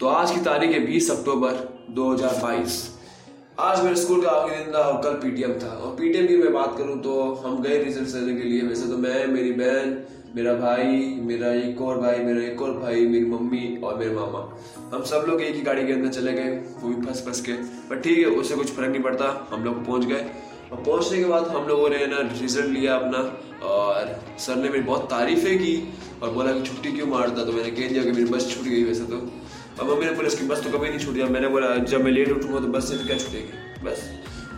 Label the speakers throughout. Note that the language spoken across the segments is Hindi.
Speaker 1: तो आज की तारीख है 20 अक्टूबर 2022 आज मेरे स्कूल का आखिरी दिन था और कल पीटीएम था। और पीटीएम की मैं बात करूँ तो हम गए रिज़ल्ट लेने के लिए। वैसे तो मैं, मेरी बहन, मेरा भाई, मेरा एक और भाई, मेरा एक और भाई, मेरी मम्मी और मेरे मामा। हम सब लोग एक ही गाड़ी के अंदर चले गए। वो भी फंस फंस के। पर ठीक है, उससे कुछ फ़र्क नहीं पड़ता। हम लोग पहुँच गए। और पहुँचने के बाद हम लोगों ने ना, रिज़ल्ट लिया अपना। और सर ने मेरी बहुत तारीफें की और बोला कि छुट्टी क्यों मारता तो मैंने कह दिया कि मेरी बस छूट गई वैसे तो। अब मम्मी ने बोला इसकी बस तो कभी नहीं छूटी। मैंने बोला, जब मैं लेट उठूँगा तो बस से तो क्या छूटेगी? बस।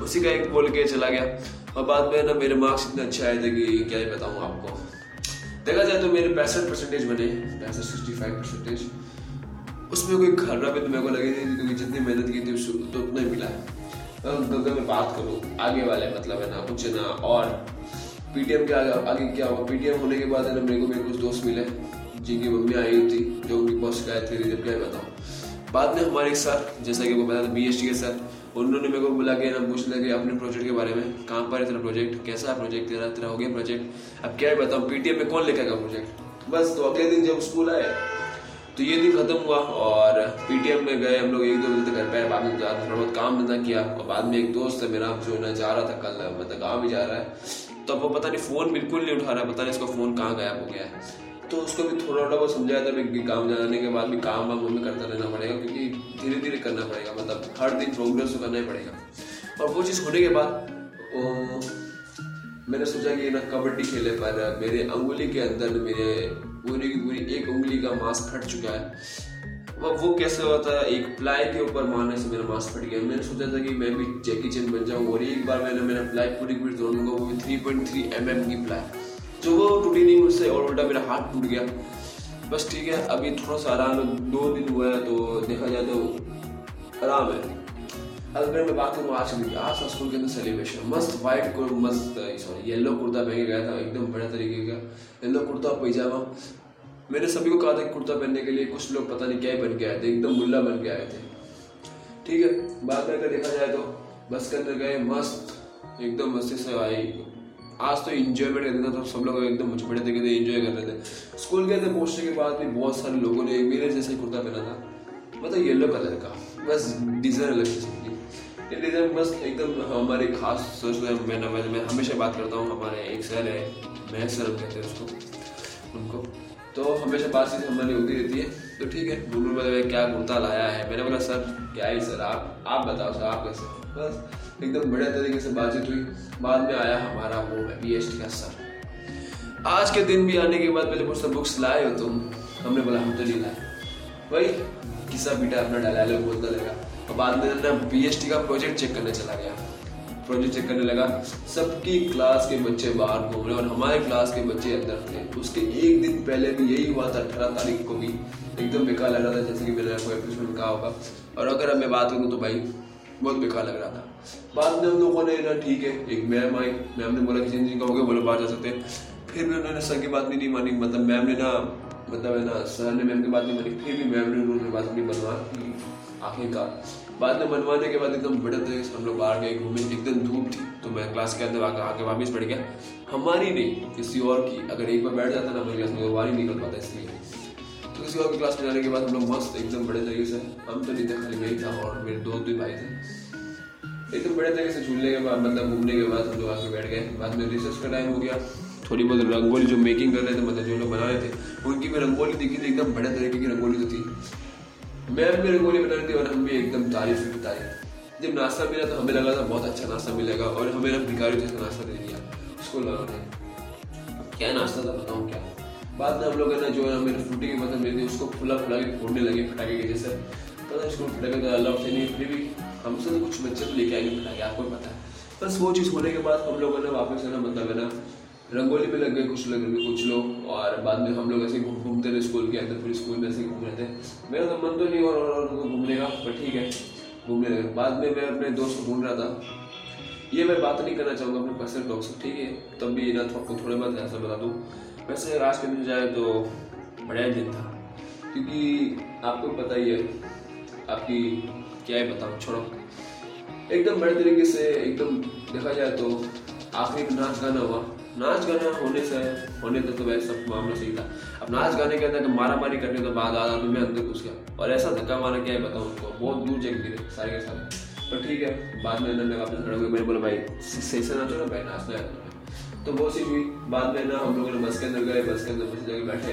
Speaker 1: उसी का एक बोल के चला गया। और बाद में ना मेरे मार्क्स इतने अच्छे आए थे कि क्या ही बताऊँ आपको। देखा जाए तो मेरे पैंसठ परसेंटेज बने। पैंसठ सिक्सटी फाइव परसेंटेज उसमें कोई खर्रा भी तो मेरे को लगी नहीं, क्योंकि जितनी मेहनत की थी तो उतना ही मिला। अगर मैं बात करूँ। आगे वाले मतलब है ना कुछ ना, और पीटीएम के आगे आगे क्या हुआ? पीटीएम होने के बाद है ना मेरे को मेरे कुछ दोस्त मिले। जिनकी मम्मी आई हुई थी, जो उनकी बहुत शिकायत थी जब क्या बताऊँ बाद में हमारे एक सर जैसा कि वो बताया था बी के सर उन्होंने मेरे को बुला के ना पूछ कि अपने प्रोजेक्ट के बारे में, कहाँ पर है तेरा प्रोजेक्ट कैसा है प्रोजेक्ट तेरा तेरा हो गया प्रोजेक्ट अब क्या बताऊँ पीटीएम में कौन लिखेगा प्रोजेक्ट बस तो अगले दिन जब स्कूल आए तो ये दिन खत्म हुआ और पीटीएम में गए हम लोग एक दो बजे तक घर पे बाद में थोड़ा बहुत काम धंधा किया, और बाद में एक दोस्त है मेरा, जो ना जा रहा था कल मतलब गाँव भी जा रहा है तो अब वो पता नहीं फ़ोन बिल्कुल नहीं उठा रहा है पता नहीं इसका फ़ोन कहाँ गायब हो गया है। तो उसको भी थोड़ा थोड़ा बहुत समझाया था कि काम जाने के बाद भी काम वाम हमें करता रहना पड़ेगा, क्योंकि धीरे धीरे करना पड़ेगा मतलब हर दिन प्रोग्रेस तो करना ही पड़ेगा। और वो चीज़ होने के बाद मैंने सोचा कि ना कबड्डी खेले, पर मेरे अंगुली के अंदर मेरे पूरी की पूरी एक उंगली का मांस फट चुका है। वो वो कैसे होता था, एक प्लाई के ऊपर मारने से मेरा मांस फट गया। मैंने सोचा था कि मैं भी जैकी चैन बन जाऊँ, और एक बार मैंने मेरा प्लाई पूरी पूरी वो भी three point three M M की प्लाई। जो वो टूटी नहीं मुझसे, और उल्टा मेरा हाथ टूट गया। बस ठीक है, अभी थोड़ा सा आराम, दो दिन हुआ है तो देखा जाए तो आराम है। अगर मैं बात करूँ, आज की आज का स्कूल के अंदर सेलिब्रेशन मस्त वाइट को मस्त सॉरी येलो कुर्ता पहन के गया था, एकदम बढ़िया तरीके का। येलो कुर्ता और पैजामा मैंने सभी को कहा था कुर्ता पहनने के लिए कुछ लोग पता नहीं क्या ही बन के आए थे, एकदम मुल्ला बन के आए थे। ठीक है, बाद में अगर देखा जाए तो बस के अंदर गए, मस्त, एकदम मस्ती से आई आज तो इंजॉयमेंट करते थे तो सब लोग एकदम मुझे बड़े तरीके से इंजॉय कर रहे थे। स्कूल के अंदर पहुँचने के बाद भी बहुत सारे लोगों ने मेरे जैसे कुर्ता पहना था। मतलब येलो कलर का, बस डिज़ाइन अलग किस्म की ये डिज़ाइन बस एकदम हमारे खास सोच में, मैं मैं हमेशा बात करता हूँ, हमारे एक सर है महक सर कहते हैं उसको, उनको। तो हमेशा बातचीत हमारी होती रहती है। तो ठीक है गुरु बोले क्या कुर्ता लाया है? मैंने बोला, सर, क्या ही, सर? आप आप बताओ, सर, आप कैसे बस। एकदम बढ़िया तरीके से बातचीत हुई। बाद में आया हमारा वो बी एस टी का सर आज के दिन भी आने के बाद पहले मुझसे बुक्स लाए हो तुम। हमने बोला, हम तो नहीं लाए। भाई किसा बेटा अपना डायलॉग बोलता लगा और बाद में ना बी का प्रोजेक्ट चेक करने चला गया। प्रोजेक्ट चेक करने लगा। सबकी क्लास के बच्चे बाहर घूम रहे और हमारे क्लास के बच्चे अंदर थे। उसके एक दिन पहले भी यही हुआ था, अठारह तारीख को भी। एकदम बेकार लग रहा था, जैसे कि मैंने आपको एपिसोड कहा होगा। और अगर अब मैं बात करूँ तो भाई बहुत बेकार लग रहा था। बाद में हम लोगों ने ना, ठीक है, एक मैम आई मैम ने बोला कि जिन जिनका हो गया बोलो, बाहर जा सकते हैं। फिर भी उन्होंने सर की बात नहीं मानी मतलब मैम ने ना मतलब है ना, सर ने मैम की बात नहीं मानी, फिर भी मैम ने उन्होंने बात नहीं बनवा आखिरकार। बाद में बनवाने के बाद एकदम बड़े थे हम लोग बाहर गए, घूमे, एकदम धूप थी तो मैं क्लास के अंदर आकर, आके वापस पड़ गया। हमारी नहीं, किसी और की, अगर एक बार बैठ जाता ना हमारी क्लास में बाहर ही निकल पाता, इसलिए। तो किसी और क्लास में जाने के बाद हम लोग मस्त एकदम बड़े तरीके से, हम तो नहीं थे, खाली मैं था और मेरे दो दो भाई थे। एकदम बड़े तरीके से झूलने के बाद मतलब घूमने के बाद हम लोग आके बैठ गए। बाद में रिसर्च का टाइम हो गया। थोड़ी बहुत रंगोली जो मेकिंग कर रहे थे मतलब जो लोग बना रहे थे, उनकी भी रंगोली दिखी थी, एकदम बड़े तरीके की रंगोली तो थी। मैम भी रंगोली बना रही थी और हम भी एकदम तारीफ़ की तारीफ़। जब नाश्ता मिला तो हमें लगा था, बहुत अच्छा नाश्ता मिलेगा और हमें ना भिखारी जैसा नाश्ता दे दिया, उसको लगा था। क्या नाश्ता था बताऊँ क्या? बाद में हम लोग है ना जो है मेरे फ्रूटी की मतलब थी उसको फुला फुला के फोड़ने लगे फटाके के जैसे। पता है उसको फटाके तो अलाउ थे नहीं, फिर भी हमसे तो कुछ बच्चे तो लेके आएँगे फटाके आपको पता है। बस वो चीज़ होने के बाद हम लोगों ने वापस है ना मतलब है ना रंगोली में लग गए, कुछ लोग कुछ लोग, और बाद में हम लोग ऐसे घूमते रहे स्कूल के अंदर, फिर स्कूल में ऐसे घूम रहे थे। मेरा तो मन तो नहीं और रहा घूमने का पर ठीक है, घूमने लगे। बाद में मैं अपने दोस्त को ढूंढ रहा था। ये मैं बात नहीं करना चाहूँगा अपने पर्सनल टॉक से, ठीक है? तब भी ना आपको थोड़े बहुत ऐसा बता दूँ। वैसे आज के दिन जाए तो बढ़िया दिन था। क्योंकि आपको पता ही है, आपकी क्या है बताऊँ, छोड़ो। एकदम बड़े तरीके से एकदम देखा जाए तो आखिरी नाच गाना हुआ। नाच गाना होने से, होने तक तो वैसे सब मामला सही था। अब नाच गाने के अंदर मारा मारी करने के बाद आधा तो मैं अंदर घुस गया, और ऐसा धक्का मारा क्या बताऊँ उसको बहुत दूर चल गिरे सारे के सारे। पर ठीक है, बाद में इन्होंने वापस खड़े हुए मैंने बोला, भाई सही से नाचो ना भाई, नाचना है तो वो चीज़ हुई बाद में ना हम लोगों ने बस के अंदर गए, बस के अंदर बस जगह बैठे।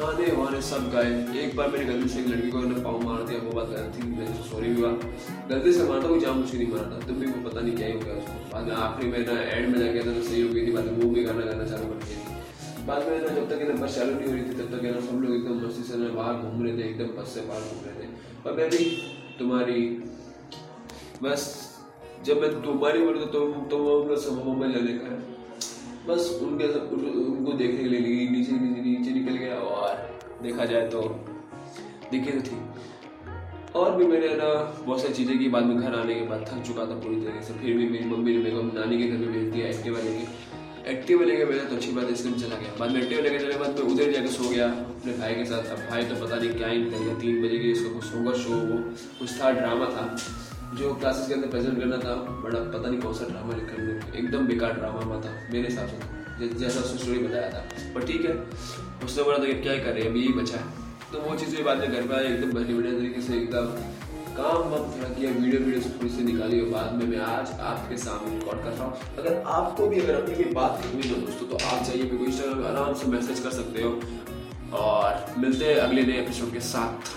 Speaker 1: गाने वाने सब गाए। एक बार मेरी गलती से एक लड़की को पाँव मार दिया, वो बात गलत थी, मेरे से सॉरी हुआ। गलती से मारता कोई जाम मुझे नहीं मारता। तब भी वो पता नहीं क्या ही हो गया उसको। बाद में आखिरी में ना एंड में जाके तो सही हो गई थी, बाद में वो भी गाना गाना चालू कर दिया। बाद में ना जब तक ना बस चालू नहीं हो रही थी, तब तक ना सब लोग एकदम मस्ती से ना बाहर घूम रहे थे, एकदम बस से बाहर घूम रहे थे। और मैं भी तुम्हारी बस जब मैं तुम्हारी बोलूँ तो तुम लोग सब मोबाइल लेने का है। बस उनके सब उनको देखने के लिए नीचे नीचे नीचे निकल गया और देखा जाए तो दिखे तो थी और भी मैंने ना, बहुत सारी चीज़ें की, बाद में घर आने के बाद थक चुका था पूरी तरीके से। फिर भी मेरी मम्मी ने मेरे को नानी के घर में भेज दिया एक्टिव एक्टिवा लेके एक्टिवा लेके मेरा तो अच्छी बात है इसलिए चला गया। बाद में एक्टिवा लेके चले बाद में उधर जाकर सो गया, अपने भाई के साथ। अब भाई तो पता नहीं क्या ही निकल गया तीन बजे की इसका कुछ होगा शो वो कुछ था ड्रामा था। जो क्लासेस के अंदर प्रेजेंट करना था, बड़ा पता नहीं कौन सा ड्रामा लिखा एकदम बेकार ड्रामा हुआ था, मेरे हिसाब से जैसा उसने स्टोरी बताया था। पर ठीक है, उसने बोला था क्या कर रहे हैं अभी यही बचा है। तो वो चीज़ बाद में घर पर आए, एकदम बढ़िया बढ़िया तरीके से, एकदम काम मत थोड़ा किया वीडियो वीडियो से थोड़ी सी निकाली और बाद में मैं आज आपके सामने रिकॉर्ड कर रहा हूँ। अगर आपको भी अगर अपनी कोई बात करनी हो दोस्तों तो आप चाहिए मेरे को इंस्टाग्राम आराम से मैसेज कर सकते हो। और मिलते हैं अगले नए एपिसोड के साथ।